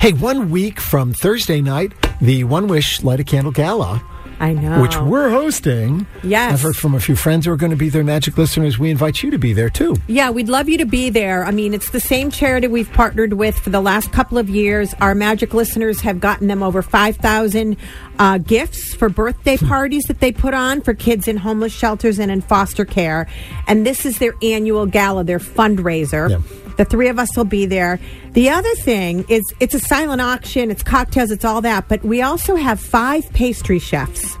Hey, one week from Thursday night, the One Wish Light a Candle Gala, I know. which we're hosting. Yes. I've heard from a few friends who are going to be there, Magic listeners. We invite you to be there too. Yeah, we'd love you to be there. I mean, it's the same charity we've partnered with for the last couple of years. Our Magic listeners have gotten them over 5,000 uh, gifts for birthday parties that they put on for kids in homeless shelters and in foster care. And this is their annual gala, their fundraiser. Yeah. The three of us will be there. The other thing is it's a silent auction, it's cocktails, it's all that, but we also have five pastry chefs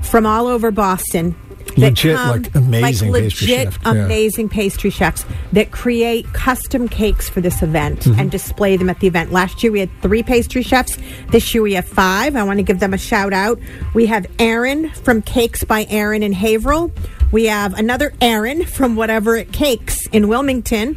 from all over Boston. that come, like, amazing like pastry legit, yeah. amazing pastry chefs that create custom cakes for this event Mm-hmm. and display them at the event. Last year we had three pastry chefs. This year we have five. I want to give them a shout out. We have Aaron from Cakes by Aaron in Haverhill. We have another Aaron from Whatever It Cakes in Wilmington.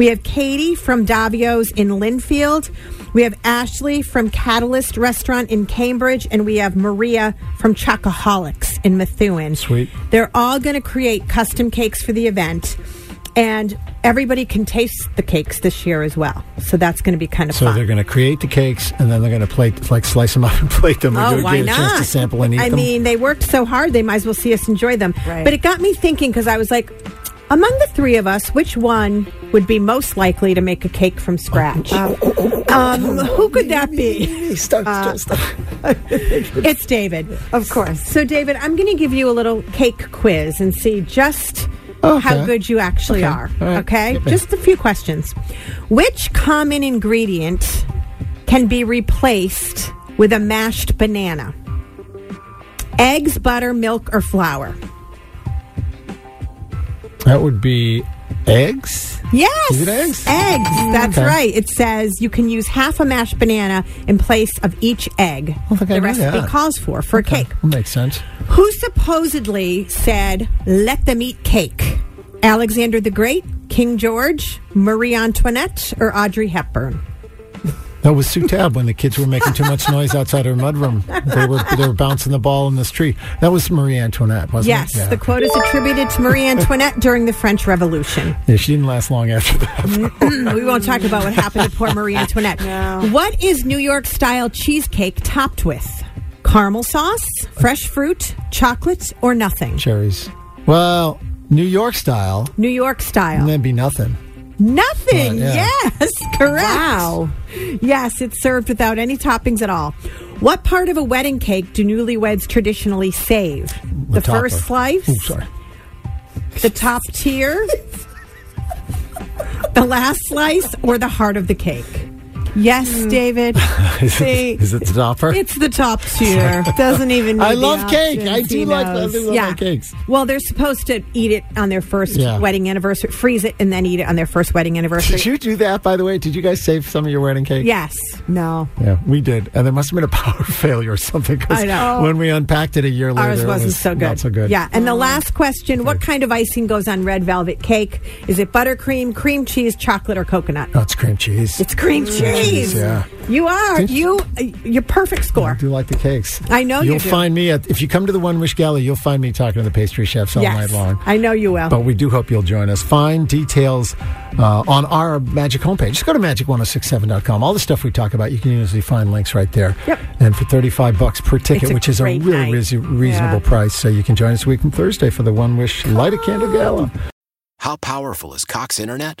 We have Katie from Davio's in Lynnfield. We have Ashley from Catalyst Restaurant in Cambridge, and we have Maria from Chocoholics in Methuen. Sweet. They're all going to create custom cakes for the event, and everybody can taste the cakes this year as well. So that's going to be kind of So fun. they're going to create the cakes and then they're going to plate, like slice them up and plate them. Oh, why get a not? chance to sample and eat I them. mean, they worked so hard; they might as well see us enjoy them. Right. But it got me thinking because I was like, among the three of us, which one would be most likely to make a cake from scratch? um, who could that be? Stop, Uh, stop, stop. It's David. Of course. So, David, I'm going to give you a little cake quiz and see just Okay. how good you actually Okay. are. Right. Okay? Just a few questions. Which common ingredient can be replaced with a mashed banana? Eggs, butter, milk, or flour? That would be eggs. Yes. Is it eggs? Eggs. That's Okay. right. It says you can use half a mashed banana in place of each egg. Think I the recipe calls for for a cake. That makes sense. Who supposedly said, let them eat cake? Alexander the Great, King George, Marie Antoinette, or Audrey Hepburn? That was Sue Tab when the kids were making too much noise outside her mudroom. They were they were bouncing the ball in this tree. That was Marie Antoinette, wasn't Yes, it? Yeah. the quote is attributed to Marie Antoinette during the French Revolution. Yeah, she didn't last long after that. we won't talk about what happened to poor Marie Antoinette. What is New York style cheesecake topped with? Caramel sauce, fresh fruit, chocolate, or nothing? Cherries. Well, New York style, New York style. and then be nothing. Nothing. Right, yeah. Yes, correct. Wow. Yes, it's served without any toppings at all. What part of a wedding cake do newlyweds traditionally save? The, topper. first slice, Ooh, sorry. the top tier, the last slice, or the heart of the cake? Yes, hmm. David. Is See, it, is it the topper? It's the top tier. Doesn't even. Need I love cake. I do like- I do love my cakes. Well, they're supposed to eat it on their first Yeah. wedding anniversary, freeze it, and then eat it on their first wedding anniversary. Did you do that, by the way? Did you guys save some of your wedding cake? Yes. No. Yeah, we did. And there must have been a power failure or something. 'cause I know. When we unpacked it a year later, Ours it wasn't was so good. Not so good. Yeah. And the mm. last question What kind of icing goes on red velvet cake? Is it buttercream, cream cheese, chocolate, or coconut? Oh, it's cream cheese. It's cream mm. cheese. Yeah. You are. Didn't You, uh, your perfect I score. do like the cakes. I know you You'll do. find me at if you come to the One Wish Gala, you'll find me talking to the pastry chefs all yes. night long. I know you will. But we do hope you'll join us. Find details uh, on our Magic homepage. Just go to magic1067.com. All the stuff we talk about, you can usually find links right there. Yep. And for 35 bucks per ticket, which is a really night. reas- reasonable Yeah. price, so you can join us a week from Thursday for the One Wish Light a Candle Gala. How powerful is Cox Internet?